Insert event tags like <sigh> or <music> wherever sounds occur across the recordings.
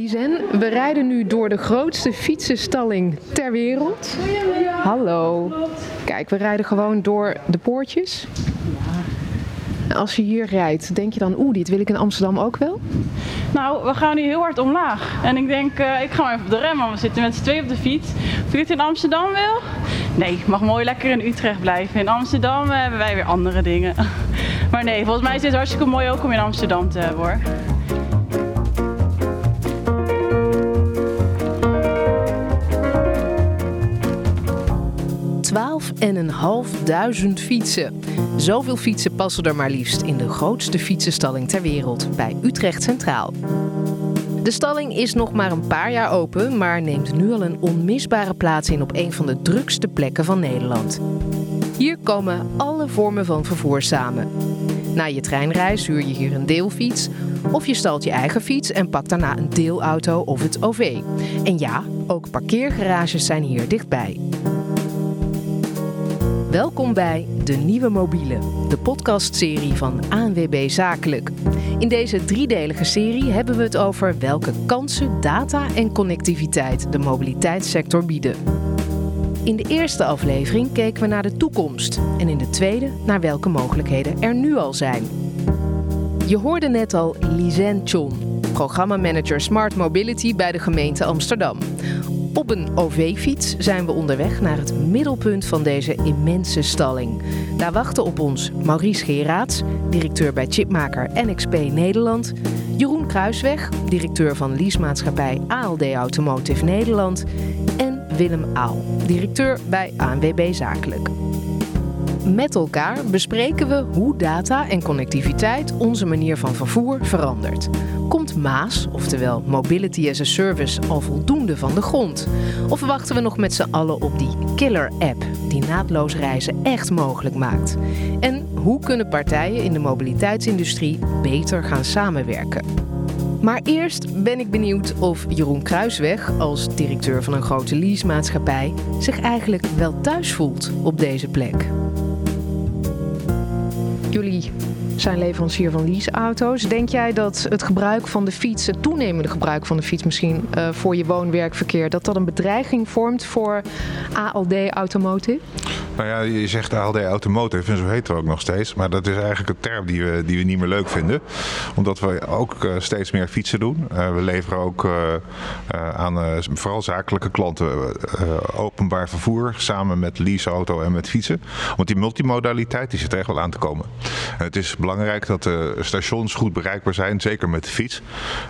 Lizen, we rijden nu door de grootste fietsenstalling ter wereld. Hallo. Kijk, we rijden gewoon door de poortjes. Als je hier rijdt, denk je dan, oeh, dit wil ik in Amsterdam ook wel? Nou, we gaan nu heel hard omlaag. En ik denk, uh, ik ga maar even op de rem, want we zitten met z'n twee op de fiets. Of je het in Amsterdam wil? Nee, ik mag mooi lekker in Utrecht blijven. In Amsterdam uh, hebben wij weer andere dingen. <laughs> maar nee, volgens mij is het hartstikke mooi ook om in Amsterdam te hebben hoor. 12.500 fietsen. Zoveel fietsen passen er maar liefst in de grootste fietsenstalling ter wereld, bij Utrecht Centraal. De stalling is nog maar een paar jaar open, maar neemt nu al een onmisbare plaats in op een van de drukste plekken van Nederland. Hier komen alle vormen van vervoer samen. Na je treinreis huur je hier een deelfiets, of je stalt je eigen fiets en pakt daarna een deelauto of het OV. En ja, ook parkeergarages zijn hier dichtbij. Welkom bij De Nieuwe Mobiele, de podcastserie van ANWB Zakelijk. In deze driedelige serie hebben we het over welke kansen data en connectiviteit de mobiliteitssector bieden. In de eerste aflevering keken we naar de toekomst en in de tweede naar welke mogelijkheden er nu al zijn. Je hoorde net al Lizen Chon, programmamanager Smart Mobility bij de gemeente Amsterdam. Op een OV-fiets zijn we onderweg naar het middelpunt van deze immense stalling. Daar wachten op ons Maurice Geraats, directeur bij chipmaker NXP Nederland, Jeroen Kruisweg, directeur van leasemaatschappij ALD Automotive Nederland en Willem Aal, directeur bij ANWB Zakelijk. Met elkaar bespreken we hoe data en connectiviteit onze manier van vervoer verandert. Komt Maas, oftewel Mobility as a Service, al voldoende van de grond? Of wachten we nog met z'n allen op die killer-app die naadloos reizen echt mogelijk maakt? En hoe kunnen partijen in de mobiliteitsindustrie beter gaan samenwerken? Maar eerst ben ik benieuwd of Jeroen Kruisweg, als directeur van een grote leasemaatschappij, zich eigenlijk wel thuis voelt op deze plek. Jullie zijn leverancier van leaseauto's. Denk jij dat het gebruik van de fiets, het toenemende gebruik van de fiets misschien uh, voor je woon-werkverkeer, dat dat een bedreiging vormt voor ALD Automotive? Nou ja, je zegt ALD Automotive en zo heet het ook nog steeds. Maar dat is eigenlijk een term die we, die we niet meer leuk vinden. Omdat we ook uh, steeds meer fietsen doen. Uh, we leveren ook aan vooral zakelijke klanten openbaar vervoer samen met leaseauto en met fietsen. Want die multimodaliteit die zit er echt wel aan te komen. het is belangrijk dat de stations goed bereikbaar zijn, zeker met de fiets.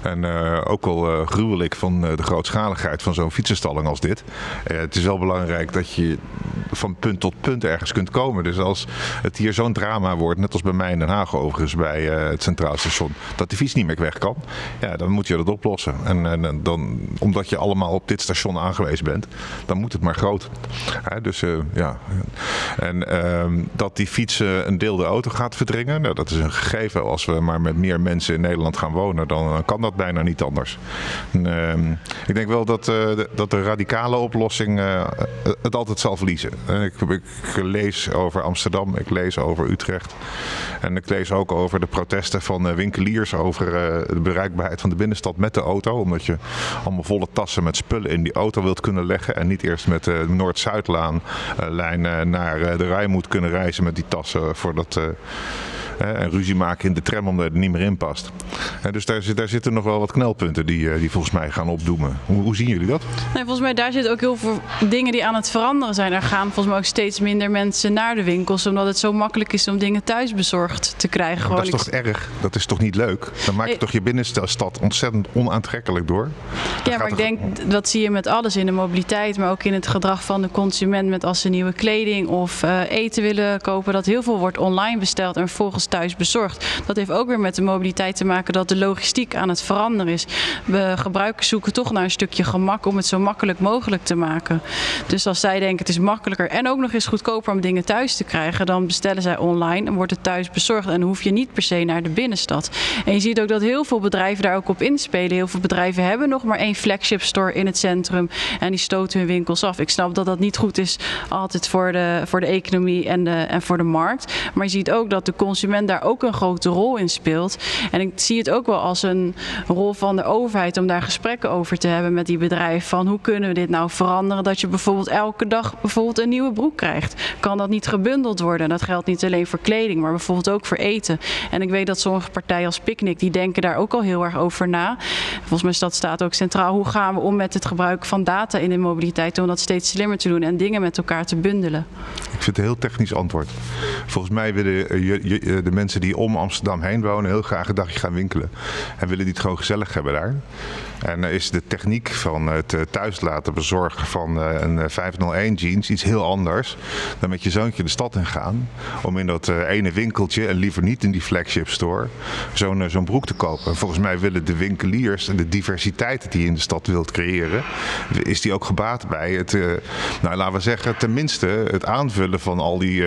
En ook al gruwel ik van de grootschaligheid van zo'n fietsenstalling als dit. het is wel belangrijk dat je van punt tot punt ergens kunt komen. Dus als het hier zo'n drama wordt, net als bij mij in Den Haag overigens bij het Centraal Station, dat de fiets niet meer weg kan, ja, dan moet je dat oplossen. En, en dan, omdat je allemaal op dit station aangewezen bent, dan moet het maar groot. dus ja. En ehm, dat die fiets een deel de auto gaat verdringen, nou, dat is een gegeven. Als we maar met meer mensen in Nederland gaan wonen, dan kan dat bijna niet anders. En, uh, ik denk wel dat, de, dat de radicale oplossing het altijd zal verliezen. Ik, ik, lees over Amsterdam, ik lees over Utrecht. En ik lees ook over de protesten van winkeliers over de bereikbaarheid van de binnenstad met de auto. Omdat je allemaal volle tassen met spullen in die auto wilt kunnen leggen. En niet eerst met de Noord-Zuidlaan lijn naar de rij moet kunnen reizen met die tassen voordat en ruzie maken in de tram omdat het niet meer in past. dus daar, daar zitten nog wel wat knelpunten die, eh, die volgens mij gaan opdoemen. Hoe, hoe zien jullie dat? Nee, volgens mij daar zitten ook heel veel dingen die aan het veranderen zijn. Er gaan volgens mij ook steeds minder mensen naar de winkels omdat het zo makkelijk is om dingen thuis bezorgd te krijgen. Dat is toch erg? Dat is toch niet leuk? Dan maak je toch je binnenstad ontzettend onaantrekkelijk door? ja, maar ik denk dat zie je met alles in de mobiliteit, maar ook in het gedrag van de consument met als ze nieuwe kleding of uh, eten willen kopen, dat heel veel wordt online besteld en volgens thuis bezorgd. Dat heeft ook weer met de mobiliteit te maken dat de logistiek aan het veranderen is. We gebruikers zoeken toch naar een stukje gemak om het zo makkelijk mogelijk te maken. Dus als zij denken het is makkelijker en ook nog eens goedkoper om dingen thuis te krijgen, dan bestellen zij online en wordt het thuis bezorgd. En hoef je niet per se naar de binnenstad. En je ziet ook dat heel veel bedrijven daar ook op inspelen. Heel veel bedrijven hebben nog maar één flagship store in het centrum en die stoten hun winkels af. Ik snap dat dat niet goed is altijd voor de, voor de economie en, en voor de markt. Maar je ziet ook dat de consument daar ook een grote rol in speelt. En ik zie het ook wel als een rol van de overheid om daar gesprekken over te hebben met die bedrijven. Van hoe kunnen we dit nou veranderen? Dat je bijvoorbeeld elke dag bijvoorbeeld een nieuwe broek krijgt. Kan dat niet gebundeld worden? Dat geldt niet alleen voor kleding, maar bijvoorbeeld ook voor eten. En ik weet dat sommige partijen als Picnic, die denken daar ook al heel erg over na. Volgens mij dat staat ook centraal. Hoe gaan we om met het gebruik van data in de mobiliteit om dat steeds slimmer te doen en dingen met elkaar te bundelen? Ik vind het een heel technisch antwoord. Volgens mij willen eh, de mensen die om Amsterdam heen wonen heel graag een dagje gaan winkelen. En willen die het gewoon gezellig hebben daar. En is de techniek van het eh, thuis laten bezorgen van eh, een 501 jeans iets heel anders dan met je zoontje de stad in gaan. Om in dat ene winkeltje, en liever niet in die flagship store, zo'n zo'n broek te kopen. volgens mij willen de winkeliers en de diversiteit die je in de stad wilt creëren, is die ook gebaat bij het, nou laten we zeggen, tenminste het aanvullen van al die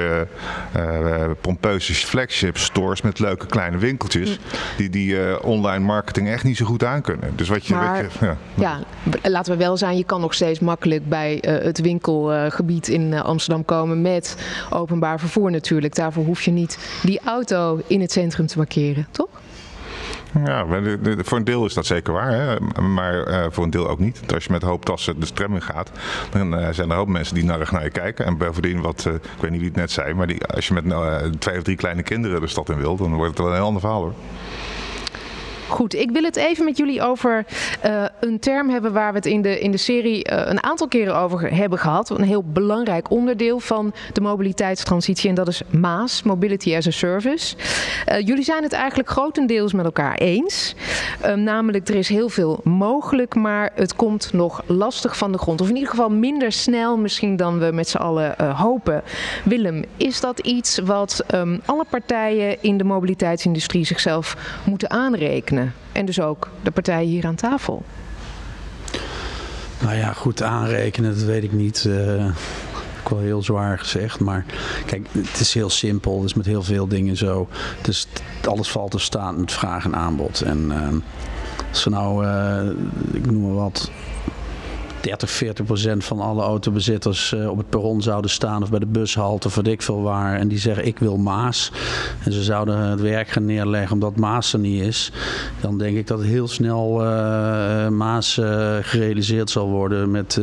pompeuze flagship stores met leuke kleine winkeltjes. Mm. Die die online marketing echt niet zo goed aankunnen. Dus wat je maar, ja. ja. laten we wel zijn, je kan nog steeds makkelijk bij uh, het winkelgebied in uh, Amsterdam komen met openbaar vervoer natuurlijk. Daarvoor hoef je niet die auto in het centrum te markeren, toch? Ja, voor een deel is dat zeker waar, hè? maar uh, voor een deel ook niet. Als je met een hoop tassen de tram in gaat, dan uh, zijn er een hoop mensen die naar, naar je kijken. En bovendien, wat, uh, ik weet niet wie het net zei, maar die, als je met twee of drie kleine kinderen de stad in wilt, dan wordt het wel een heel ander verhaal hoor. Goed, ik wil het even met jullie over uh, een term hebben waar we het in de, in de serie uh, een aantal keren over hebben gehad. Een heel belangrijk onderdeel van de mobiliteitstransitie en dat is MAAS, Mobility as a Service. Uh, jullie zijn het eigenlijk grotendeels met elkaar eens. namelijk, er is heel veel mogelijk, maar het komt nog lastig van de grond. Of in ieder geval minder snel misschien dan we met z'n allen hopen. Willem, is dat iets wat um, alle partijen in de mobiliteitsindustrie zichzelf moeten aanrekenen? En dus ook de partijen hier aan tafel. Nou ja, goed aanrekenen, dat weet ik niet. Uh, ik wel heel zwaar gezegd. Maar kijk, het is heel simpel. Het is met heel veel dingen zo. Dus alles valt te staan met vraag en aanbod. En uh, nou, uh, ik noem maar wat, 30, 40 procent van alle autobezitters uh, op het perron zouden staan of bij de bushalte of weet ik veel waar. En die zeggen ik wil Maas. En ze zouden het werk gaan neerleggen omdat Maas er niet is. Dan denk ik dat heel snel uh, Maas uh, gerealiseerd zal worden met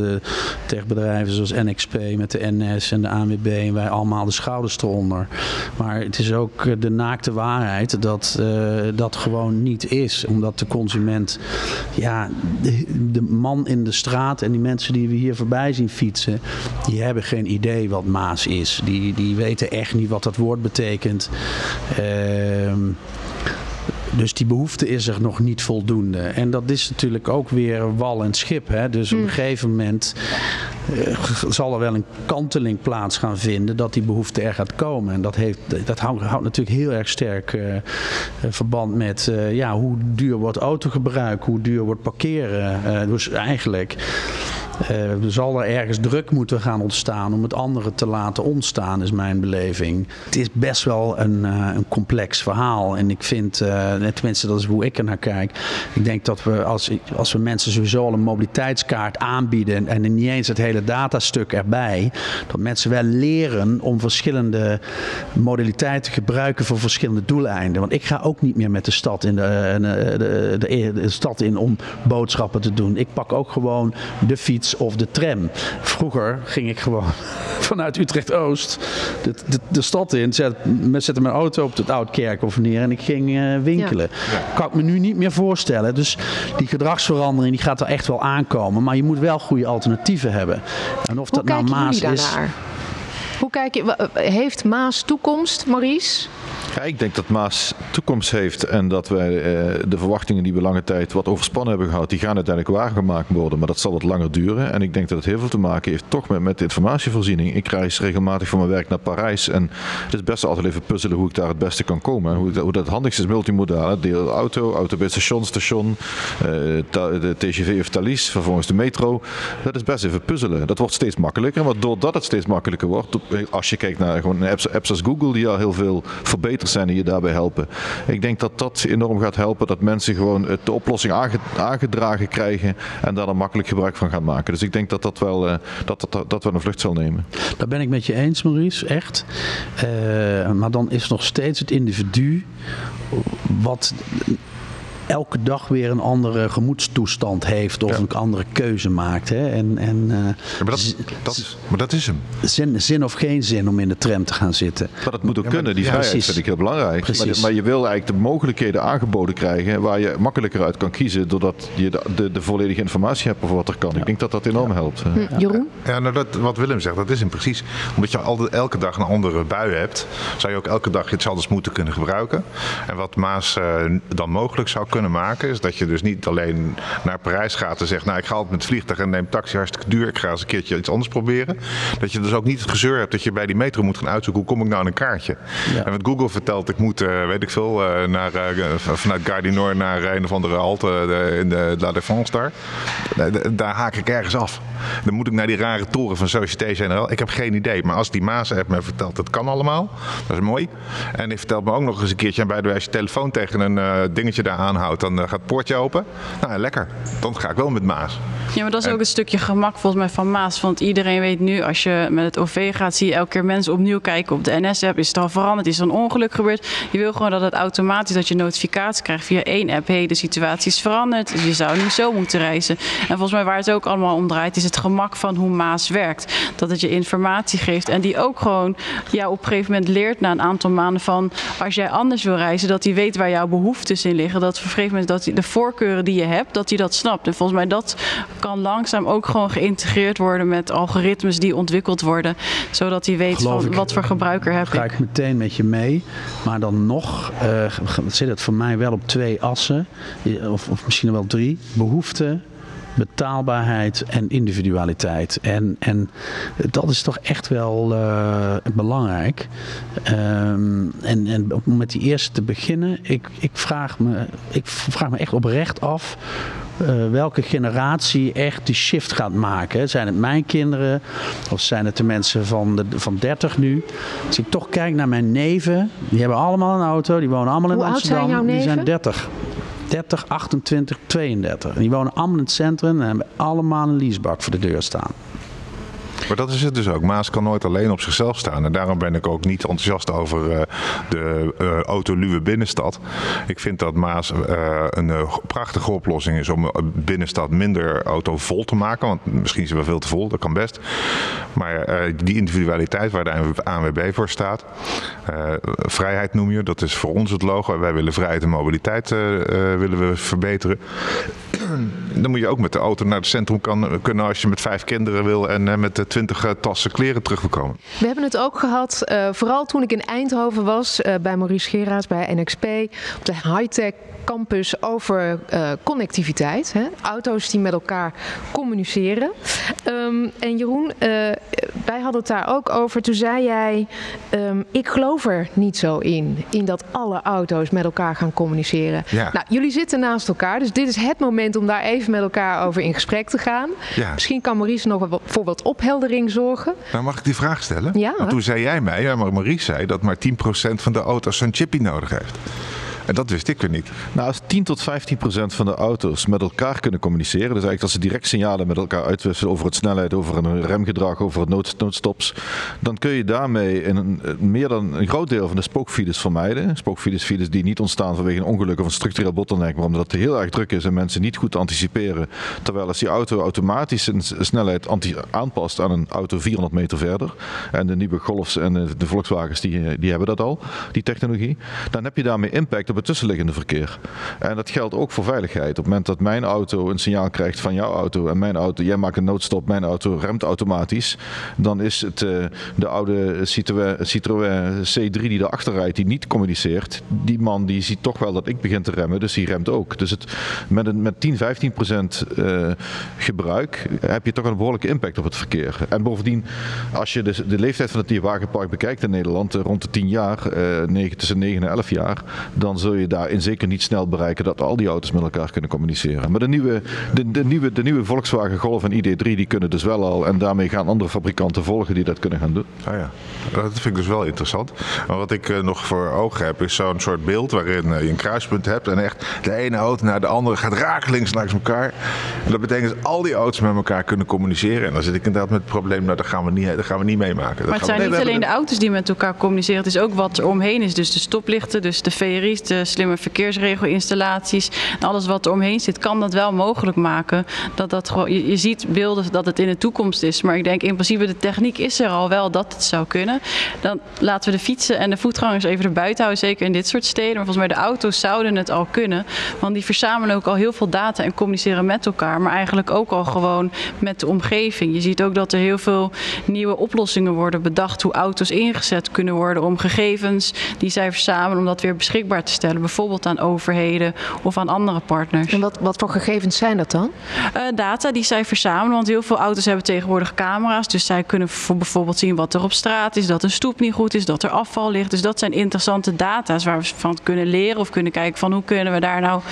techbedrijven zoals NXP, met de NS en de ANWB. En wij allemaal de schouders eronder. Maar het is ook de naakte waarheid dat dat gewoon niet is. Omdat de consument, ja, de, de man in de straat die mensen die we hier voorbij zien fietsen, die hebben geen idee wat Maas is. Die, die weten echt niet wat dat woord betekent. Ehm, dus die behoefte is er nog niet voldoende. En dat is natuurlijk ook weer wal en schip. Hè? Dus op een mm. gegeven moment uh, zal er wel een kanteling plaats gaan vinden dat die behoefte er gaat komen. En dat, heeft, dat houdt, houdt natuurlijk heel erg sterk uh, verband met uh, ja, hoe duur wordt autogebruik, hoe duur wordt parkeren. dus eigenlijk uh, zal er ergens druk moeten gaan ontstaan om het andere te laten ontstaan, is mijn beleving. Het is best wel een, uh, een complex verhaal. En ik vind, uh, tenminste dat is hoe ik er naar kijk. Ik denk dat we als, als we mensen sowieso al een mobiliteitskaart aanbieden en niet eens het hele datastuk erbij, dat mensen wel leren om verschillende modaliteiten te gebruiken voor verschillende doeleinden. Want ik ga ook niet meer met de stad in, de, de, de stad in om boodschappen te doen. Ik pak ook gewoon de fiets of de tram. Vroeger ging ik gewoon <laughs> vanuit Utrecht-Oost de, de, de, stad in, zet, zette mijn auto op het Oud-Kerkhof neer en ik ging uh, winkelen. Ja. Kan ik me nu niet meer voorstellen. Dus die gedragsverandering die gaat er echt wel aankomen. Maar je moet wel goede alternatieven hebben. En of Hoe dat nou Maas is. Hoe kijk je, heeft Maas toekomst, Maurice? Ja, ik denk dat Maas toekomst heeft en dat wij eh, de verwachtingen die we lange tijd wat overspannen hebben gehad, die gaan uiteindelijk waargemaakt worden. Maar dat zal wat langer duren. En ik denk dat het heel veel te maken heeft toch met, met informatievoorziening. Ik reis regelmatig voor mijn werk naar Parijs en het is best altijd even puzzelen hoe ik daar het beste kan komen. Hoe, hoe dat handigst is multimodale. Deel auto, auto bij station, station, uh, de TGV of Thalys, vervolgens de metro. Dat is best even puzzelen. Dat wordt steeds makkelijker. Maar doordat het steeds makkelijker wordt, als je kijkt naar gewoon apps, apps als Google die al heel veel verbeterd meters zijn die je daarbij helpen. Ik denk dat dat enorm gaat helpen, dat mensen gewoon de oplossing aangedragen krijgen en daar dan makkelijk gebruik van gaan maken. Dus ik denk dat dat wel, uh, dat, dat, dat een vlucht zal nemen. Daar ben ik met je eens, Maurice, echt. Uh, maar dan is nog steeds het individu wat elke dag weer een andere gemoedstoestand heeft of een andere keuze maakt. Hè? En, en, uh, ja, maar, dat, dat, is, maar dat is hem. Zin, zin of geen zin om in de tram te gaan zitten. Maar dat moet ook kunnen, die vrijheid precies. vind ik heel belangrijk. Maar, maar, je wil eigenlijk de mogelijkheden aangeboden krijgen waar je makkelijker uit kan kiezen doordat je de, de, de volledige informatie hebt over wat er kan. Ik denk dat dat enorm helpt. Hm, Jeroen? Ja, nou dat, wat Willem zegt, dat is hem precies. Omdat je altijd elke dag een andere bui hebt, zou je ook elke dag iets anders moeten kunnen gebruiken. En wat Maas uh, dan mogelijk zou kunnen maken, is dat je dus niet alleen naar Parijs gaat en zegt, nou ik ga altijd met het vliegtuig en neem taxi hartstikke duur, ik ga eens een keertje iets anders proberen. Dat je dus ook niet het gezeur hebt dat je bij die metro moet gaan uitzoeken, hoe kom ik nou aan een kaartje? Ja. En wat Google vertelt, ik moet, uh, weet ik veel, uh, naar, uh, vanuit Gare du Nord naar een of andere halte in de La Défense daar. Daar haak ik ergens af. Dan moet ik naar die rare toren van Société Générale. Ik heb geen idee. Maar als die Maas-app me vertelt, dat kan allemaal. Dat is mooi. En die vertelt me ook nog eens een keertje bij de je telefoon tegen een dingetje daar dan uh, gaat het poortje open. Nou, lekker. Dan ga ik wel met Maas. Ja, maar dat is en... ook een stukje gemak volgens mij van Maas. Want iedereen weet nu, als je met het OV gaat, zie je elke keer mensen opnieuw kijken op de NS-app. Is het al veranderd? Is er een ongeluk gebeurd? Je wil gewoon dat het automatisch, dat je notificatie krijgt via één app. Hé, hey, de situatie is veranderd. Dus je zou niet zo moeten reizen. En volgens mij waar het ook allemaal om draait, is het gemak van hoe Maas werkt. Dat het je informatie geeft en die ook gewoon jou op een gegeven moment leert na een aantal maanden van als jij anders wil reizen, dat hij weet waar jouw behoeftes in liggen. Dat gegeven moment dat hij de voorkeuren die je hebt, dat hij dat snapt. En volgens mij dat kan langzaam ook gewoon geïntegreerd worden met algoritmes die ontwikkeld worden, zodat hij weet van ik, wat voor gebruiker heb ga ik. meteen met je mee, maar dan nog uh, zit het voor mij wel op twee assen, of, of misschien wel drie. Behoeften, betaalbaarheid en individualiteit. En, en dat is toch echt wel uh, belangrijk. Um, en, en om met die eerste te beginnen, ik, ik, vraag, me, ik vraag me echt oprecht af. Uh, welke generatie echt die shift gaat maken. Zijn het mijn kinderen of zijn het de mensen van, de, van 30 nu? Als ik toch kijk naar mijn neven, die hebben allemaal een auto, die wonen allemaal in Amsterdam. Zijn die zijn 30. 30, 28, 32. En die wonen allemaal in het centrum en hebben allemaal een leasebak voor de deur staan. Maar dat is het dus ook. Maas kan nooit alleen op zichzelf staan. En daarom ben ik ook niet enthousiast over uh, de uh, autoluwe binnenstad. Ik vind dat Maas uh, een prachtige oplossing is om binnenstad minder autovol te maken. Want misschien is het wel veel te vol, dat kan best. Maar die individualiteit waar de ANWB voor staat. vrijheid noem je, dat is voor ons het logo. Wij willen vrijheid en mobiliteit willen we verbeteren. Dan moet je ook met de auto naar het centrum kan, kunnen als je met vijf kinderen wil en met de twintig tassen kleren terug wil komen. We hebben het ook gehad, uh, vooral toen ik in Eindhoven was, uh, bij Maurice Geraas, bij NXP, op de high-tech campus over uh, connectiviteit. Hè? Auto's die met elkaar communiceren. Um, en Jeroen, wij hadden het daar ook over. Toen zei jij, um, ik geloof er niet zo in, in dat alle auto's met elkaar gaan communiceren. Ja. Nou, jullie zitten naast elkaar, dus dit is het moment om daar even met elkaar over in gesprek te gaan. Ja. Misschien kan Maurice nog voor wat opheldering zorgen. Nou, mag ik die vraag stellen? Ja. Want toen zei jij mij, ja, maar Maurice zei dat maar 10% van de auto's zo'n chippy nodig heeft. En dat wist ik weer niet. Nou, als 10 tot 15 procent van de auto's met elkaar kunnen communiceren, dus eigenlijk dat ze direct signalen met elkaar uitwisselen over het snelheid, over een remgedrag, over het nood, noodstops, dan kun je daarmee een, meer dan een groot deel van de spookfiles vermijden. Spookfiles, files die niet ontstaan vanwege een ongeluk of een structureel bottleneck, maar omdat het heel erg druk is en mensen niet goed anticiperen. Terwijl als die auto automatisch een snelheid aanpast aan een auto 400 meter verder, en de nieuwe Golfs en de, de Volkswagens die, die hebben dat al, die technologie, dan heb je daarmee impact op tussenliggende verkeer. En dat geldt ook voor veiligheid. Op het moment dat mijn auto een signaal krijgt van jouw auto en mijn auto, jij maakt een noodstop, mijn auto remt automatisch, dan is het uh, de oude Citroën, Citroën C3 die erachter rijdt, die niet communiceert, die man die ziet toch wel dat ik begin te remmen, dus die remt ook. Dus het, met, een, met 10, 15 procent uh, gebruik heb je toch een behoorlijke impact op het verkeer. En bovendien, als je de, de leeftijd van het dierwagenpark bekijkt in Nederland, rond de 10 jaar, uh, 9, tussen 9 en 11 jaar, dan zul zul je daarin zeker niet snel bereiken dat al die auto's met elkaar kunnen communiceren. Maar de nieuwe, de, de nieuwe, de nieuwe Volkswagen Golf en ID3 die kunnen dus wel al. En daarmee gaan andere fabrikanten volgen die dat kunnen gaan doen. Ah ja, dat vind ik dus wel interessant. Maar wat ik uh, nog voor ogen heb is zo'n soort beeld waarin uh, je een kruispunt hebt en echt de ene auto naar de andere gaat rakelings langs elkaar. En dat betekent dat al die auto's met elkaar kunnen communiceren. En dan zit ik inderdaad met het probleem, nou dat gaan we niet, dat gaan we niet meemaken. Dat maar het zijn we, niet alleen de auto's die met elkaar communiceren, het is ook wat er omheen is. Dus de stoplichten, dus de VRI's, de slimme verkeersregelinstallaties en alles wat er omheen zit, kan dat wel mogelijk maken. Dat dat gewoon, je, je ziet beelden dat het in de toekomst is. Maar ik denk in principe de techniek is er al wel dat het zou kunnen. Dan laten we de fietsen en de voetgangers even erbuiten houden, zeker in dit soort steden. Maar volgens mij de auto's zouden het al kunnen. Want die verzamelen ook al heel veel data en communiceren met elkaar. Maar eigenlijk ook al gewoon met de omgeving. Je ziet ook dat er heel veel nieuwe oplossingen worden bedacht hoe auto's ingezet kunnen worden om gegevens die zij verzamelen, om dat weer beschikbaar te stellen. Bijvoorbeeld aan overheden of aan andere partners. En wat, wat voor gegevens zijn dat dan? Uh, data die zij verzamelen, want heel veel auto's hebben tegenwoordig camera's. Dus zij kunnen voor bijvoorbeeld zien wat er op straat is, dat een stoep niet goed is, dat er afval ligt. Dus dat zijn interessante data's waar we van kunnen leren of kunnen kijken van hoe kunnen we daar nou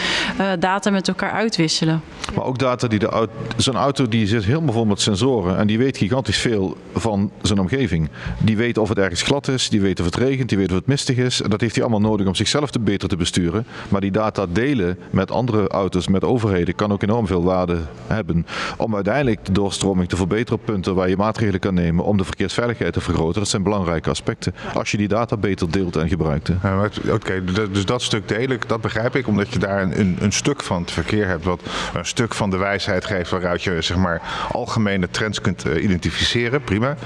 uh, data met elkaar uitwisselen. Maar ook data die de auto, zo'n auto die zit helemaal vol met sensoren en die weet gigantisch veel van zijn omgeving. Die weet of het ergens glad is, die weet of het regent, die weet of het mistig is. En dat heeft hij allemaal nodig om zichzelf te beter te besturen. Maar die data delen met andere auto's, met overheden, kan ook enorm veel waarde hebben. Om uiteindelijk de doorstroming te verbeteren op punten waar je maatregelen kan nemen om de verkeersveiligheid te vergroten. Dat zijn belangrijke aspecten. Als je die data beter deelt en gebruikt. Ja, Oké, dus dat stuk delen, dat begrijp ik, omdat je daar een, een, stuk van het verkeer hebt, wat een stuk van de wijsheid geeft waaruit je zeg maar algemene trends kunt uh, identificeren. Prima.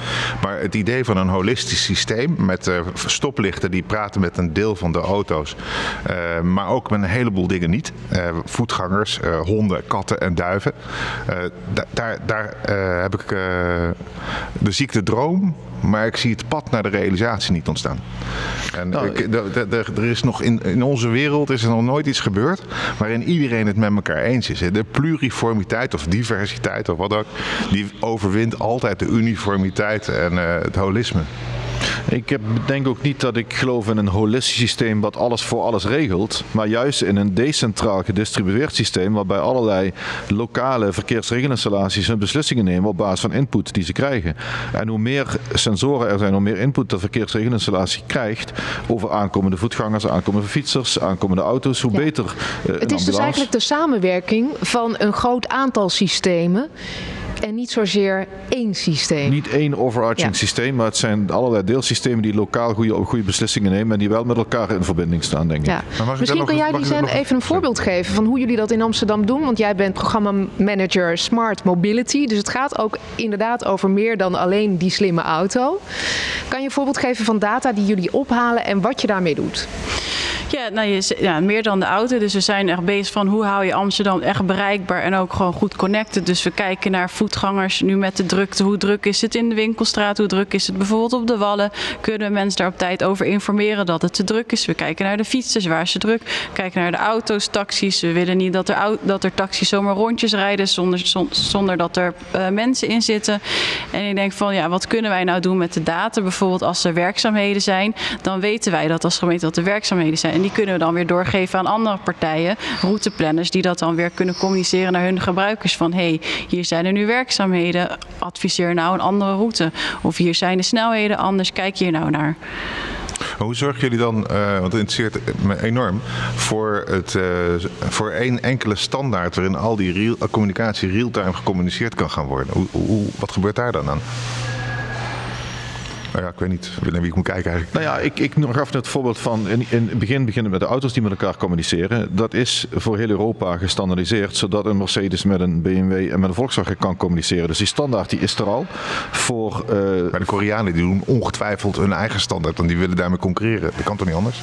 Maar het idee van een holistisch systeem met uh, stoplichten die praten met een deel van de auto's, maar ook met een heleboel dingen niet. voetgangers, honden, katten en duiven. Da daar daar heb ik de ziekte droom maar ik zie het pad naar de realisatie niet ontstaan. En nou, ik, er is nog in, in onze wereld is er nog nooit iets gebeurd waarin iedereen het met elkaar eens is. De pluriformiteit of diversiteit of wat ook, die overwint altijd de uniformiteit en uh, het holisme. Ik denk ook niet dat ik geloof in een holistisch systeem wat alles voor alles regelt, maar juist in een decentraal gedistribueerd systeem waarbij allerlei lokale verkeersregelinstallaties hun beslissingen nemen op basis van input die ze krijgen. En hoe meer sensoren er zijn, hoe meer input de verkeersregelinstallatie krijgt over aankomende voetgangers, aankomende fietsers, aankomende auto's, hoe Ja. beter. eh, een Het is dus eigenlijk de samenwerking van een groot aantal systemen en niet zozeer één systeem. Niet één overarching Ja. systeem, maar het zijn allerlei deelsystemen die lokaal goede, goede beslissingen nemen en die wel met elkaar in verbinding staan, denk ik. Ja. Maar mag ik daar Misschien een- jij Lisanne nog- even een voorbeeld geven van hoe jullie dat in Amsterdam doen. Want jij bent programmamanager Smart Mobility. Dus het gaat ook inderdaad over meer dan alleen die slimme auto. Kan je een voorbeeld geven van data die jullie ophalen en wat je daarmee doet? Nou, ja, meer dan de auto. Dus we zijn echt bezig van hoe hou je Amsterdam echt bereikbaar en ook gewoon goed connected. Dus we kijken naar voetgangers nu met de drukte. Hoe druk is het in de winkelstraat? Hoe druk is het bijvoorbeeld op de wallen? Kunnen we mensen daar op tijd over informeren dat het te druk is? We kijken naar de fietsers, waar is het druk? Kijken naar de auto's, taxis. We willen niet dat er, dat er taxis zomaar rondjes rijden zonder, zon- zonder dat er eh, mensen in zitten. En ik denk van ja, wat kunnen wij nou doen met de data? Bijvoorbeeld als er werkzaamheden zijn, dan weten wij dat als gemeente dat er werkzaamheden zijn. En die kunnen we dan weer doorgeven aan andere partijen, routeplanners, die dat dan weer kunnen communiceren naar hun gebruikers. Van hé, hey, hier zijn er nu werkzaamheden, adviseer nou een andere route. Of hier zijn de snelheden anders, kijk hier nou naar. Hoe zorgen jullie dan, eh, want het interesseert me enorm, voor, het, eh, voor één enkele standaard waarin al die real, communicatie real-time gecommuniceerd kan gaan worden? Hoe, wat gebeurt daar dan aan? Nou ja, ik weet niet naar wie ik moet kijken eigenlijk. Nou ja, ik, ik gaf net het voorbeeld van in, in het begin beginnen met de auto's die met elkaar communiceren. Dat is voor heel Europa gestandardiseerd, zodat een Mercedes met een BMW en met een Volkswagen kan communiceren. Dus die standaard die is er al. Voor, Maar de Koreanen die doen ongetwijfeld hun eigen standaard, want die willen daarmee concurreren. Dat kan toch niet anders?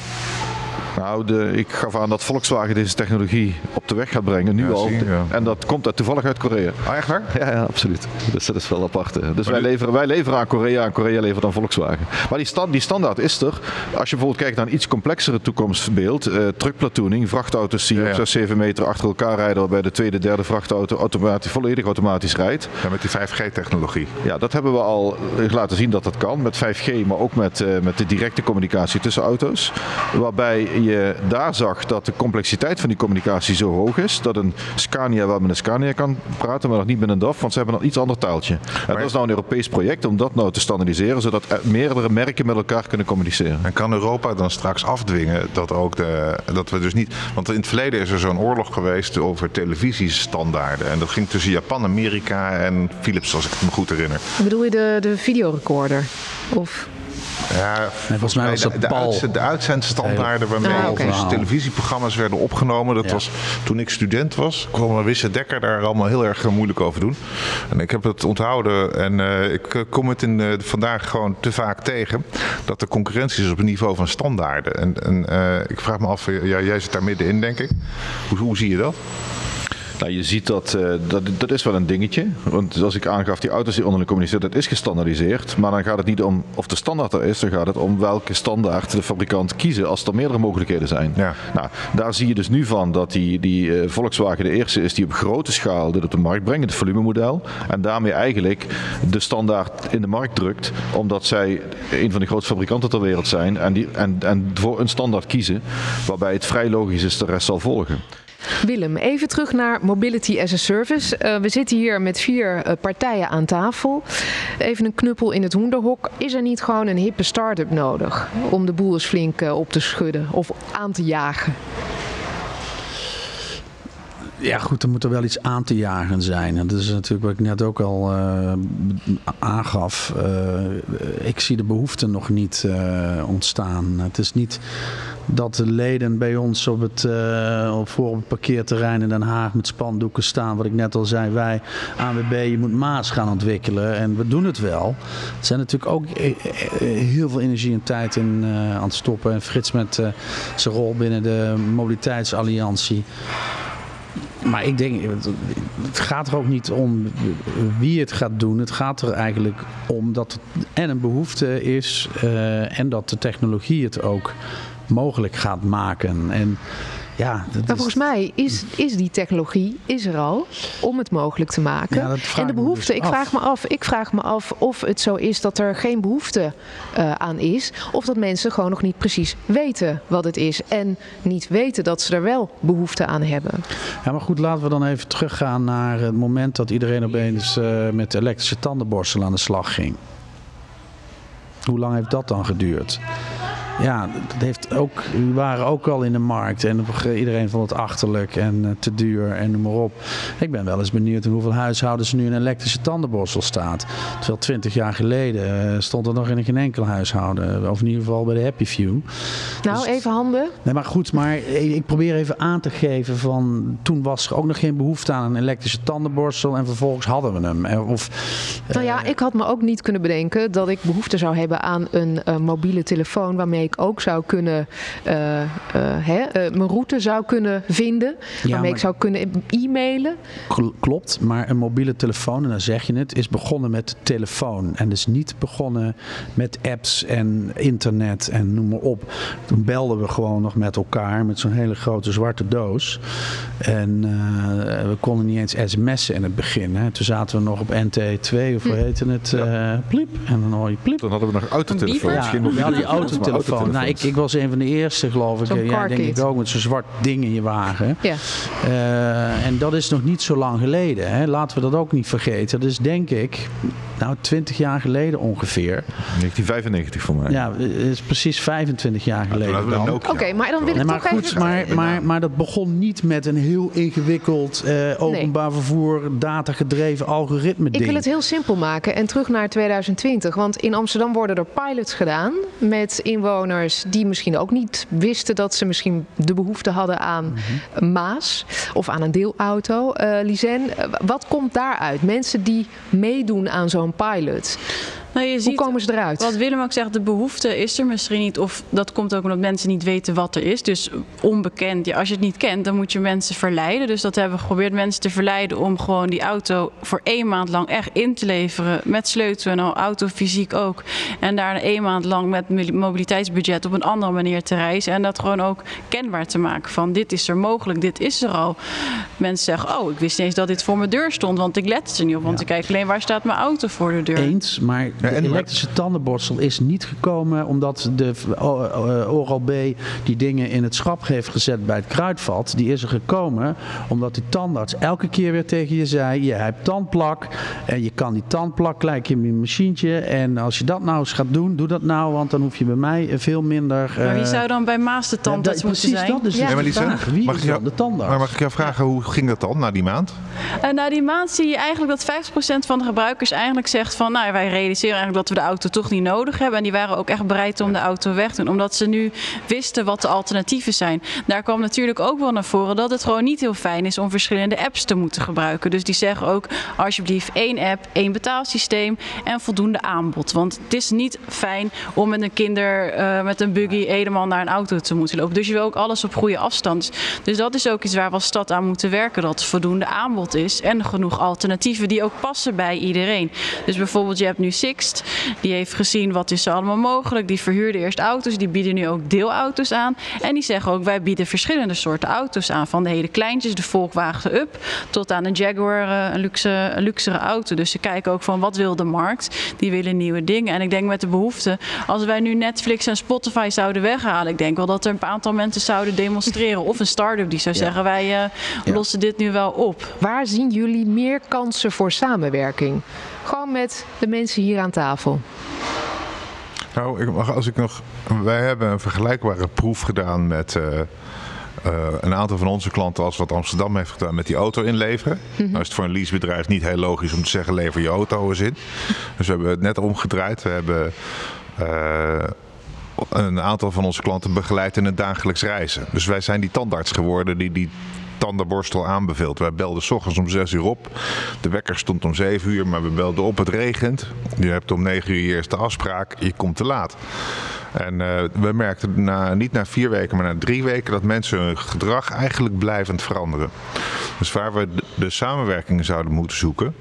Nou, de, ik gaf aan dat Volkswagen deze technologie op de weg gaat brengen, nu Ja, al. ja. En dat komt uit, toevallig uit Korea. Oh, echt waar? Ja, ja, absoluut. Dus dat is wel apart. hè. Dus wij leveren, wij leveren aan Korea en Korea levert aan Volkswagen. Maar die, stand, die standaard is er. Als je bijvoorbeeld kijkt naar een iets complexere toekomstbeeld, eh truckplatooning, vrachtauto's die op ja. 6, 7 meter achter elkaar rijden, waarbij de tweede, derde vrachtauto automatisch, volledig automatisch rijdt. Ja, met die 5G-technologie. Ja, dat hebben we al eh, laten zien dat dat kan met 5G, maar ook met, eh, met de directe communicatie tussen auto's. Waarbij je daar zag dat de complexiteit van die communicatie zo hoog is, dat een Scania wel met een Scania kan praten, maar nog niet met een DAF, want ze hebben een iets ander taaltje. En dat is nou een Europees project om dat nou te standaardiseren, zodat er meerdere merken met elkaar kunnen communiceren. En kan Europa dan straks afdwingen dat, ook de, dat we dus niet. Want in het verleden is er zo'n oorlog geweest over televisiestandaarden. En dat ging tussen Japan, Amerika en Philips, als ik het me goed herinner. Bedoel je de, de videorecorder? Of... Ja, volgens mij was de, dat de, Paul. uitzend- de uitzendstandaarden waarmee Ah, dus televisieprogramma's werden opgenomen. Dat Ja. was toen ik student was. kwam Wisse Dekker daar allemaal heel erg eh, moeilijk over doen. En ik heb het onthouden en eh, ik eh, kom het in, eh, vandaag gewoon te vaak tegen. Dat de concurrentie is op het niveau van standaarden. En, en eh, ik vraag me af, eh, ja, jij zit daar middenin denk ik. Hoe, hoe zie je dat? Nou, je ziet dat, eh, dat, dat is wel een dingetje. Want zoals ik aangaf, die auto's die onderling communiceren, dat is gestandaardiseerd. Maar dan gaat het niet om of de standaard er is, dan gaat het om welke standaard de fabrikant kiezen als er meerdere mogelijkheden zijn. Ja. Nou, daar zie je dus nu van dat die, die eh, Volkswagen de eerste is die op grote schaal dit op de markt brengt, het volumemodel. En daarmee eigenlijk de standaard in de markt drukt, omdat zij een van de grootste fabrikanten ter wereld zijn en, die, en, en voor een standaard kiezen, waarbij het vrij logisch is de rest zal volgen. Willem, even terug naar Mobility as a Service. Eh, we zitten hier met vier eh, partijen aan tafel. Even een knuppel in het hoenderhok. Is er niet gewoon een hippe start-up nodig om de boel eens flink eh, op te schudden of aan te jagen? Ja, goed, er moet er wel iets aan te jagen zijn. En dat is natuurlijk wat ik net ook al aangaf. Ik zie de behoefte nog niet ontstaan. Het is niet dat de leden bij ons op het, op voor op het parkeerterrein in Den Haag met spandoeken staan. Wat ik net al zei, wij ANWB, je moet Maas gaan ontwikkelen. En we doen het wel. Er zijn natuurlijk ook eh, eh, heel veel energie en tijd in aan het stoppen. En Frits met zijn rol binnen de mobiliteitsalliantie. Maar ik denk, het- het gaat er ook niet om wie het gaat doen. Het gaat er eigenlijk om dat er en een behoefte is en dat de technologie het ook mogelijk gaat maken. En ja, dat Maar is- volgens mij is, is die technologie is er al om het mogelijk te maken. Ja, en de me behoefte, dus ik vraag me af, ik vraag me af of het zo is dat er geen behoefte eh, aan is, of dat mensen gewoon nog niet precies weten wat het is en niet weten dat ze er wel behoefte aan hebben. Ja, maar goed, laten we dan even teruggaan naar het moment dat iedereen opeens eh, met elektrische tandenborstel aan de slag ging. Hoe lang heeft dat dan geduurd? Ja, dat heeft ook, die waren ook al in de markt en iedereen vond het achterlijk en eh, te duur en noem maar op. Ik ben wel eens benieuwd in hoeveel huishoudens nu een elektrische tandenborstel staat. Terwijl 20 jaar geleden eh, stond er nog in geen enkel huishouden, of in ieder geval bij de Happy Few. Nou, Dus- even handen. Nee, maar goed, maar ik probeer even aan te geven van toen was er ook nog geen behoefte aan een elektrische tandenborstel en vervolgens hadden we hem. Eh, Of, Nou ja, ik had me ook niet kunnen bedenken dat ik behoefte zou hebben aan een eh, mobiele telefoon waarmee ik ook zou kunnen, eh, eh, hè, eh, mijn route zou kunnen vinden, waarmee maar- ik zou kunnen e-mailen. Kl- Klopt, maar een mobiele telefoon, en dan zeg je het, is begonnen met de telefoon. En dus niet begonnen met apps en internet en noem maar op. Toen belden we gewoon nog met elkaar met zo'n hele grote zwarte doos. En eh, we konden niet eens sms'en in het begin. Hè. Toen zaten we nog op NT2 of hoe heette het? eh pliep. En dan hoor je pliep. Toen hadden we nog autotelefoons. bieper? geen Ja, mobiele ja, die telefoons, autotelefoon. Nou, ik, ik was een van de eerste, geloof ik. Zo'n Ja, denk ik ook, met zo'n zwart ding in je wagen. Ja. Eh, en dat is nog niet zo lang geleden. Hè. Laten we dat ook niet vergeten. Dat is denk ik, nou, 20 jaar geleden ongeveer. 1995 voor mij. Ja, het is precies 25 jaar Toen geleden. Oké, maar dan wil ik Nee, maar toch goed, even... maar, maar, maar dat begon niet met een heel ingewikkeld eh, openbaar vervoer, datagedreven algoritme Ik ding. wil het heel simpel maken en terug naar 2020. Want in Amsterdam worden er pilots gedaan met inwoners die misschien ook niet wisten dat ze misschien de behoefte hadden aan Mhm. Maas of aan een deelauto. Eh Lizen, eh, wat komt daaruit? Mensen die meedoen aan zo'n pilots. Nou, je Hoe ziet, komen ze eruit? Wat Willem ook zegt, de behoefte is er misschien niet. Of dat komt ook omdat mensen niet weten wat er is. Dus onbekend. Ja, als je het niet kent, dan moet je mensen verleiden. Dus dat hebben we geprobeerd mensen te verleiden om gewoon die auto voor één maand lang echt in te leveren. Met sleutel en al auto fysiek ook. En daarna één maand lang met mobiliteitsbudget op een andere manier te reizen. En dat gewoon ook kenbaar te maken van dit is er mogelijk, dit is er al. Mensen zeggen, oh, ik wist niet eens dat dit voor mijn deur stond. Want ik let er niet op. Want Ja. ik kijk alleen waar staat mijn auto voor de deur. Eens, maar de elektrische tandenborstel is niet gekomen omdat de Oral-B die dingen in het schap heeft gezet bij het kruidvat. Die is er gekomen omdat die tandarts elke keer weer tegen je zei: Je hebt tandplak en je kan die tandplak lijken in een machientje. En als je dat nou eens gaat doen, doe dat nou, want dan hoef je bij mij veel minder. Maar wie zou dan bij Maas de tandarts moeten zijn? Dat is ja. dus vraag. Wie mag is jou, de tandarts? Maar mag ik jou vragen, hoe ging dat dan na die maand? Uh, na die maand zie je eigenlijk dat 50% van de gebruikers eigenlijk zegt van... nou, wij realiseren eigenlijk dat we de auto toch niet nodig hebben. En die waren ook echt bereid om de auto weg te doen. Omdat ze nu wisten wat de alternatieven zijn. Daar kwam natuurlijk ook wel naar voren dat het gewoon niet heel fijn is... om verschillende apps te moeten gebruiken. Dus die zeggen ook, alsjeblieft één app, één betaalsysteem en voldoende aanbod. Want het is niet fijn om met een kinder uh, met een buggy helemaal naar een auto te moeten lopen. Dus je wil ook alles op goede afstand. Dus dat is ook iets waar we als stad aan moeten werken. Dat voldoende aanbod is en genoeg alternatieven die ook passen bij iedereen. Dus bijvoorbeeld je hebt nu Die heeft gezien wat is er allemaal mogelijk. Die verhuurde eerst auto's. Die bieden nu ook deelauto's aan. En die zeggen ook wij bieden verschillende soorten auto's aan. Van de hele kleintjes, de Volkswagen Up, tot aan een Jaguar, eh, een, luxe, een luxere auto. Dus ze kijken ook van wat wil de markt. Die willen nieuwe dingen. En ik denk met de behoefte, als wij nu Netflix en Spotify zouden weghalen. Ik denk wel dat er een aantal mensen zouden demonstreren. Of een start-up die zou zeggen wij uh, lossen dit nu wel op. Waar zien jullie meer kansen voor samenwerking? Gewoon met de mensen hier aan tafel. Nou, ik, als ik nog. Wij hebben een vergelijkbare proef gedaan met. Uh, uh, een aantal van onze klanten, als wat Amsterdam heeft gedaan, met die auto inleveren. Mm -hmm. Nou is het voor een leasebedrijf niet heel logisch om te zeggen: lever je auto eens in. <laughs> Dus we hebben het net omgedraaid. We hebben. Uh, een aantal van onze klanten begeleid in het dagelijks reizen. Dus wij zijn die tandarts geworden die die tandenborstel aanbeveelt. Wij belden s ochtends om 6 uur op. De wekker stond om 7 uur, maar we belden op. Het regent. Je hebt om 9 uur je eerste afspraak. Je komt te laat. En uh, we merkten na, niet na vier weken, maar na drie weken dat mensen hun gedrag eigenlijk blijvend veranderen. Dus waar we de samenwerking zouden moeten zoeken,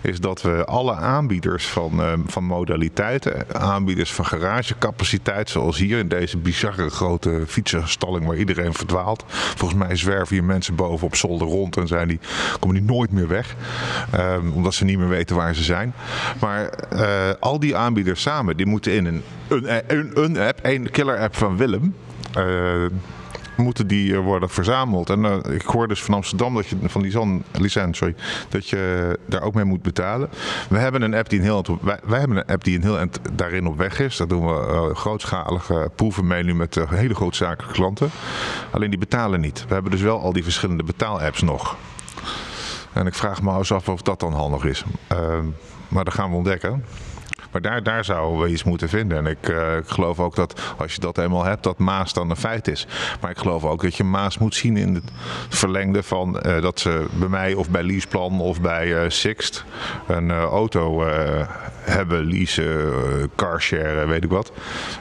is dat we alle aanbieders van, uh, van modaliteiten, aanbieders van garagecapaciteit, zoals hier in deze bizarre grote fietsenstalling waar iedereen verdwaalt. Volgens mij zwerven hier mensen boven op zolder rond en zijn die, komen die nooit meer weg, uh, omdat ze niet meer weten waar ze zijn. Maar uh, al die aanbieders samen, die moeten in een, een, een, app, een killer app van Willem. Uh, moeten die worden verzameld. En uh, ik hoor dus van Amsterdam dat je van die zonlicentie, sorry, dat je daar ook mee moet betalen. We hebben een app die een heel wij, hebben een app die een heel eind daarin op weg is. Daar doen we uh, grootschalige proeven nu met hele grootzakelijke klanten. Alleen die betalen niet. We hebben dus wel al die verschillende betaalapps nog. En ik vraag me af of dat dan handig is. maar dat gaan we ontdekken. Maar daar, daar zouden we iets moeten vinden. En ik, uh, ik, geloof ook dat als je dat eenmaal hebt, dat Maas dan een feit is. Maar ik geloof ook dat je Maas moet zien in het verlengde van uh, dat ze bij mij of bij Leaseplan of bij uh, Sixt een auto hebben, leasen, carshare, weet ik wat.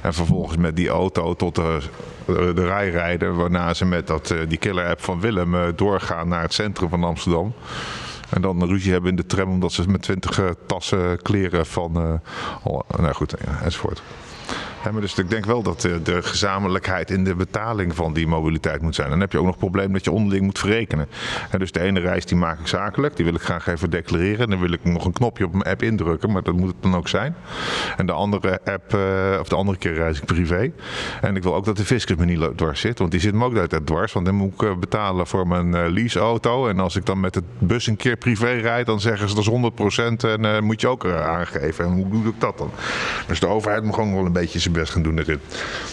En vervolgens met die auto tot de de rij rijden. Waarna ze met dat, die killer app van Willem doorgaan naar het centrum van Amsterdam. En dan ruzie hebben in de tram omdat ze met twintig uh, tassen kleren van. Uh, nou goed, enzovoort. Ja, dus ik denk wel dat de, de, gezamenlijkheid in de betaling van die mobiliteit moet zijn. Dan heb je ook nog het probleem dat je onderling moet verrekenen. En dus de ene reis die maak ik zakelijk, die wil ik graag even declareren. Dan wil ik nog een knopje op mijn app indrukken, maar dat moet het dan ook zijn. En de andere app, uh, of de andere keer reis ik privé. En ik wil ook dat de fiscus me niet dwars zit, want die zit me ook altijd dwars. Want dan moet ik betalen voor mijn leaseauto. En als ik dan met de bus een keer privé rijd, dan zeggen ze dat is 100% en moet je ook aangeven. En hoe doe ik dat dan? Dus de overheid moet gewoon wel een beetje best gaan doen erin.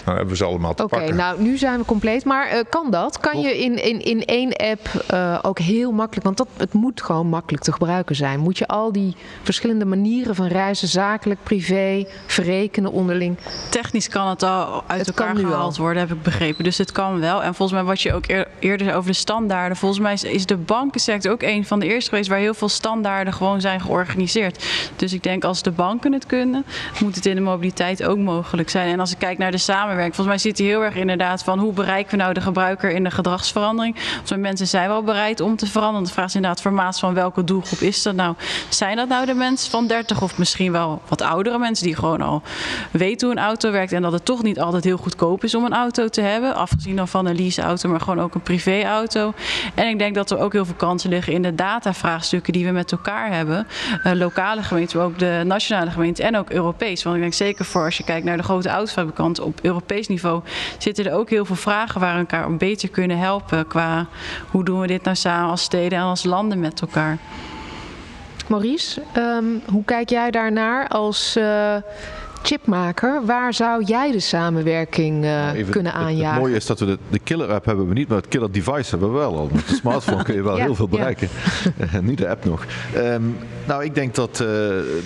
Nou hebben we ze allemaal te Oké, pakken. nou nu zijn we compleet. Maar uh, kan dat? Kan je in, in, in één app uh, ook heel makkelijk, want dat, het moet gewoon makkelijk te gebruiken zijn. Moet je al die verschillende manieren van reizen, zakelijk, privé, verrekenen onderling? Technisch kan het al uit het elkaar gehaald worden, heb ik begrepen. Dus het kan wel. En volgens mij wat je ook eer, eerder zei over de standaarden. Volgens mij is, is de bankensector ook een van de eerste geweest waar heel veel standaarden gewoon zijn georganiseerd. Dus ik denk als de banken het kunnen, moet het in de mobiliteit ook mogelijk zijn. En als ik kijk naar de samenwerking, volgens mij zit hij heel erg inderdaad van hoe bereiken we nou de gebruiker in de gedragsverandering. Volgens mensen zijn wel bereid om te veranderen. De vraag is inderdaad voor Maas van welke doelgroep is dat nou? Zijn dat nou de mensen van 30 of misschien wel wat oudere mensen die gewoon al weten hoe een auto werkt en dat het toch niet altijd heel goedkoop is om een auto te hebben, afgezien dan van een leaseauto, maar gewoon ook een privéauto. En ik denk dat er ook heel veel kansen liggen in de datavraagstukken die we met elkaar hebben, uh, lokale gemeenten, maar ook de nationale gemeente en ook Europees. Want ik denk zeker voor als je kijkt naar de grote autofabrikanten op Europees niveau, zitten er ook heel veel vragen waar we elkaar beter kunnen helpen qua hoe doen we dit nou samen als steden en als landen met elkaar. Maurice, um, hoe kijk jij daarnaar als uh, chipmaker, waar zou jij de samenwerking uh, kunnen aanjagen? Het, het, mooie is dat we de, de, killer app hebben we niet, maar het killer device hebben we wel al. Met de smartphone <laughs> kun je wel ja, heel veel bereiken. Ja. niet de app nog. Um, nou, ik denk dat, uh,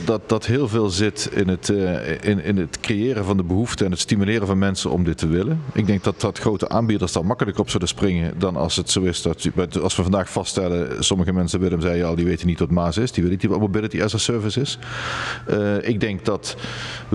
dat, dat heel veel zit in het, uh, in, in het creëren van de behoefte en het stimuleren van mensen om dit te willen. Ik denk dat, dat grote aanbieders daar makkelijker op zullen springen dan als het zo is dat, als we vandaag vaststellen, sommige mensen, Willem zei je al, die weten niet wat Maas is, die weten niet wat Mobility as a Service is. Ik denk dat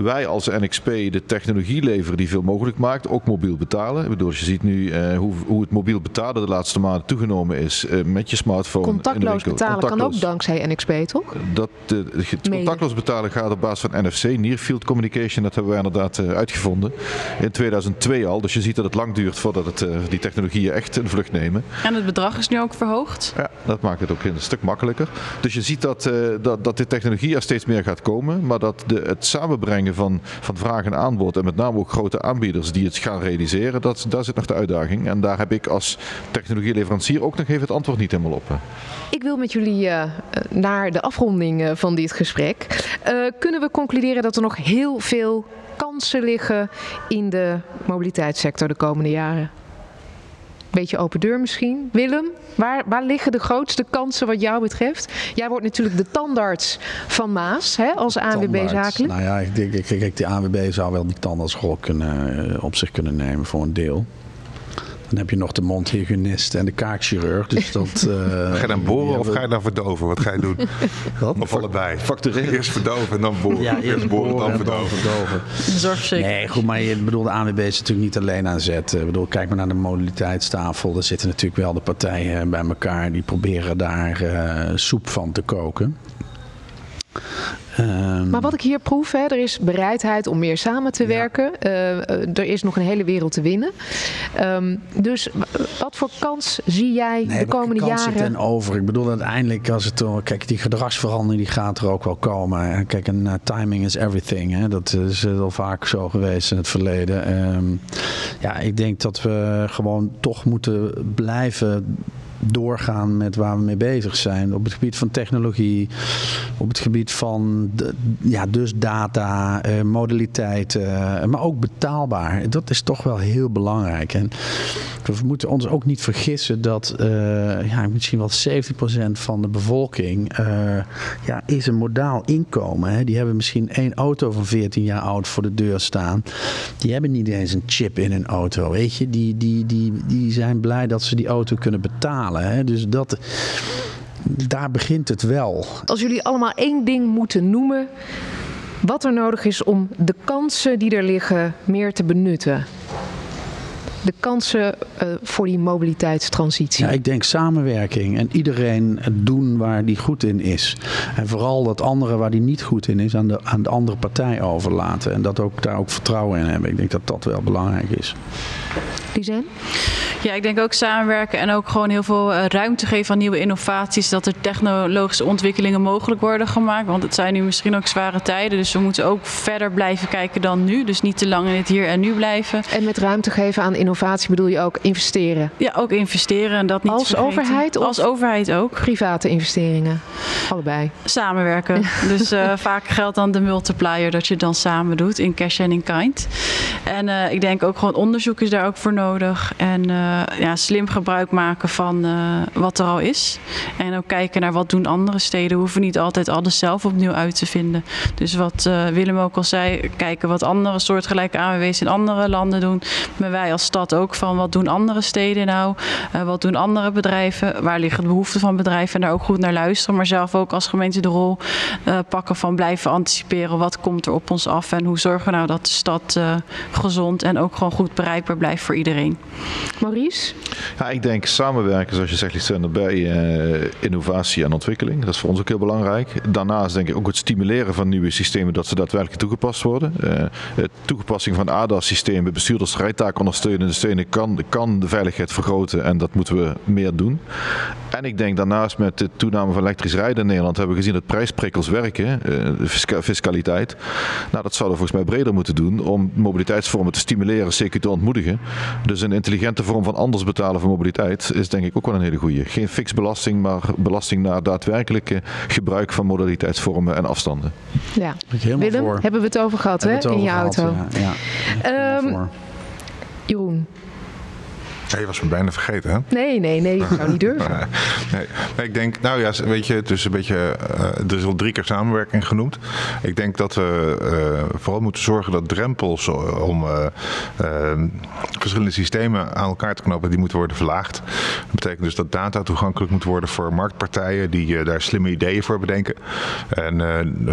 wij als NXP de technologie leveren die veel mogelijk maakt, ook mobiel betalen. Bedoel, je ziet nu hoe, hoe het mobiel betalen de laatste maanden toegenomen is met je smartphone. Contactloos betalen Contactloos. kan ook dankzij NXP, toch? dat de, het contactloos betalen gaat op basis van NFC, Near Field Communication. Dat hebben we inderdaad uh, uitgevonden in 2002 al. Dus je ziet dat het lang duurt voordat het, uh, die technologieën echt een vlucht nemen. En het bedrag is nu ook verhoogd? Ja, dat maakt het ook een stuk makkelijker. Dus je ziet dat, uh, dat, dat de technologie er steeds meer gaat komen. Maar dat de, het samenbrengen van, van vraag en aanbod en met name ook grote aanbieders die het gaan realiseren, dat, daar zit nog de uitdaging. En daar heb ik als technologieleverancier ook nog even het antwoord niet helemaal op. Ik wil met jullie naar de afronding afronding van dit gesprek. Uh, kunnen we concluderen dat er nog heel veel kansen liggen in de mobiliteitssector de komende jaren? Beetje open deur misschien. Willem, waar, waar liggen de grootste kansen wat jou betreft? Jij wordt natuurlijk de tandarts van Maas hè, als ANWB zakelijk. Nou ja, ik denk, ik, kijk, de ANWB zou wel die tandartsrol kunnen, uh, op zich kunnen nemen voor een deel. Dan heb je nog de mondhygiënist en de kaakchirurg. Dus <laughs> dat, uh, ga je dan boren of ga je dan verdoven? Wat ga je doen? <laughs> Wat? Of allebei? Factureren. Eerst verdoven en dan boren. Ja, eerst, boren, dan verdoven. verdoven. <laughs> Zorgzeker. Nee, goed, maar je bedoel, de ANWB is natuurlijk niet alleen aan zet. Ik bedoel, kijk maar naar de modaliteitstafel. Daar zitten natuurlijk wel de partijen bij elkaar. Die proberen daar uh, soep van te koken. Um, maar wat ik hier proef, hè, er is bereidheid om meer samen te werken. Uh, er is nog een hele wereld te winnen. Um, dus wat voor kans zie jij nee, de komende kans jaren? ten over. Ik bedoel uiteindelijk als het kijk die gedragsverandering die gaat er ook wel komen. Kijk, en uh, timing is everything. Hè. Dat is al vaak zo geweest in het verleden. Um, ja, ik denk dat we gewoon toch moeten blijven doorgaan met waar we mee bezig zijn. Op het gebied van technologie, op het gebied van ja, dus data, uh, modaliteiten, uh, maar ook betaalbaar. Dat is toch wel heel belangrijk. En we moeten ons ook niet vergissen dat uh, ja, misschien wel 70% van de bevolking ja, is een modaal inkomen. Hè. Die hebben misschien één auto van 14 jaar oud voor de deur staan. Die hebben niet eens een chip in een auto. Weet je, die, die, die, die zijn blij dat ze die auto kunnen betalen. Hè? Dus dat, daar begint het wel. Als jullie allemaal één ding moeten noemen, wat er nodig is om de kansen die er liggen meer te benutten de kansen uh, voor die mobiliteitstransitie? Ja, ik denk samenwerking en iedereen doen waar die goed in is. En vooral dat andere waar die niet goed in is aan de, aan de andere partij overlaten. En dat ook, daar ook vertrouwen in hebben. Ik denk dat dat wel belangrijk is. Lisanne? Ja, ik denk ook samenwerken en ook gewoon heel veel uh, ruimte geven aan nieuwe innovaties. Dat er technologische ontwikkelingen mogelijk worden gemaakt. Want het zijn nu misschien ook zware tijden. Dus we moeten ook verder blijven kijken dan nu. Dus niet te lang in het hier en nu blijven. En met ruimte geven aan innovatie bedoel je ook investeren? Ja, ook investeren. En dat niet Als overheid? Of Als overheid ook. Private investeringen? Allebei? Samenwerken. dus uh, <laughs> vaak geldt dan de multiplier dat je dan samen doet in cash en in kind. En uh, ik denk ook gewoon onderzoek is daar ook voor nodig. En ja, slim gebruik maken van wat er al is. En ook kijken naar wat doen andere steden. We hoeven niet altijd alles zelf opnieuw uit te vinden. Dus wat Willem ook al zei, kijken wat andere soortgelijke ANWB's in andere landen doen. Maar wij als stad ook van wat doen andere steden nou? wat doen andere bedrijven? Waar liggen de behoeften van bedrijven? En daar ook goed naar luisteren. Maar zelf ook als gemeente de rol pakken van blijven anticiperen. Wat komt er op ons af en hoe zorgen we nou dat de stad gezond en ook gewoon goed bereikbaar blijft voor iedereen. Ja, ik denk samenwerken, zoals je zegt, zijn erbij uh, innovatie en ontwikkeling. Dat is voor ons ook heel belangrijk. Daarnaast denk ik ook het stimuleren van nieuwe systemen, dat ze daadwerkelijk toegepast worden. Uh, toepassing van ADA-systemen, bestuurders rijtaak ondersteunende steunen, kan, kan de veiligheid vergroten en dat moeten we meer doen. En ik denk daarnaast met de toename van elektrisch rijden in Nederland hebben we gezien dat prijsprikkels werken, de fiscaliteit. Nou, dat zouden we volgens mij breder moeten doen om mobiliteitsvormen te stimuleren, zeker te ontmoedigen. Dus een intelligente vorm van anders betalen voor mobiliteit is denk ik ook wel een hele goede. Geen fix belasting, maar belasting naar daadwerkelijke gebruik van modaliteitsvormen en afstanden. Ja, Willem, voor. hebben we het over gehad hè, in je auto. Ja, ja. Um, Jeroen, je was me bijna vergeten, hè? Nee, nee, nee, ik zou niet durven. <laughs> nee. ik denk, nou ja, weet je, het is een beetje, uh, er is al drie keer samenwerking genoemd. Ik denk dat we uh, vooral moeten zorgen dat drempels om uh, verschillende systemen aan elkaar te knopen, die moeten worden verlaagd. Dat betekent dus dat data toegankelijk moet worden voor marktpartijen die daar slimme ideeën voor bedenken. En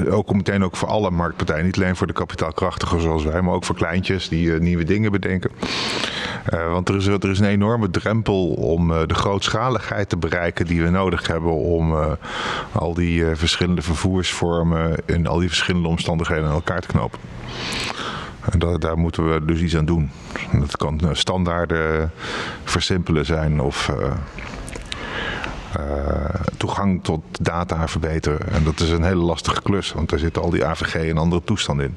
ook meteen ook voor alle marktpartijen, niet alleen voor de kapitaalkrachtigen zoals wij, maar ook voor kleintjes die nieuwe dingen bedenken. want er is, er is een enorme drempel om uh, de grootschaligheid te bereiken die we nodig hebben om uh, al die uh, verschillende vervoersvormen in al die verschillende omstandigheden aan elkaar te knopen. En dat, daar moeten we dus iets aan doen. Dat kan standaarden versimpelen zijn of toegang tot data verbeteren. En dat is een hele lastige klus, want daar zitten al die AVG en andere toestanden in.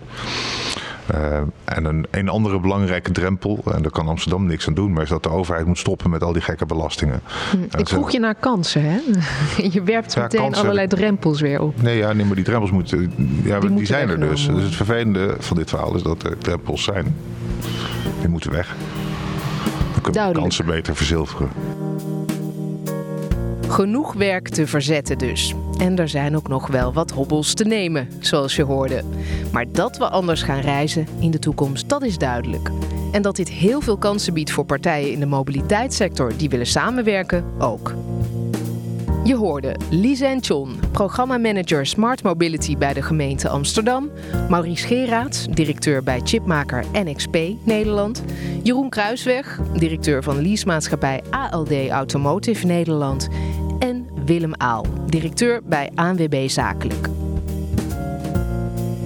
Uh, en een, een andere belangrijke drempel, en daar kan Amsterdam niks aan doen, maar is dat de overheid moet stoppen met al die gekke belastingen. Hm, ik vroeg je naar kansen, hè? <laughs> je werpt meteen allerlei drempels weer op. Nee, ja, nee, maar die drempels moeten, ja, die, die zijn er dus. Dus het vervelende van dit verhaal is dat er drempels zijn. Die moeten weg. Dan kunnen we kansen beter verzilveren. Genoeg werk te verzetten dus. En er zijn ook nog wel wat hobbels te nemen, zoals je hoorde. Maar dat we anders gaan reizen in de toekomst, dat is duidelijk. En dat dit heel veel kansen biedt voor partijen in de mobiliteitssector die willen samenwerken, ook. Je hoorde Lise en John, programmamanager Smart Mobility bij de gemeente Amsterdam. Maurice Geraerts, directeur bij chipmaker NXP Nederland. Jeroen Kruisweg, directeur van leasemaatschappij ALD Automotive Nederland. Willem Aal, directeur bij ANWB Zakelijk.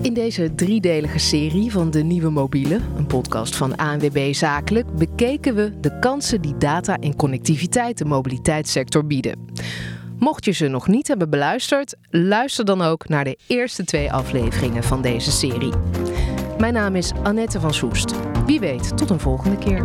In deze driedelige serie van De Nieuwe Mobiele, een podcast van ANWB Zakelijk, bekeken we de kansen die data en connectiviteit de mobiliteitssector bieden. Mocht je ze nog niet hebben beluisterd, luister dan ook naar de eerste twee afleveringen van deze serie. Mijn naam is Annette van Soest. Wie weet, tot een volgende keer.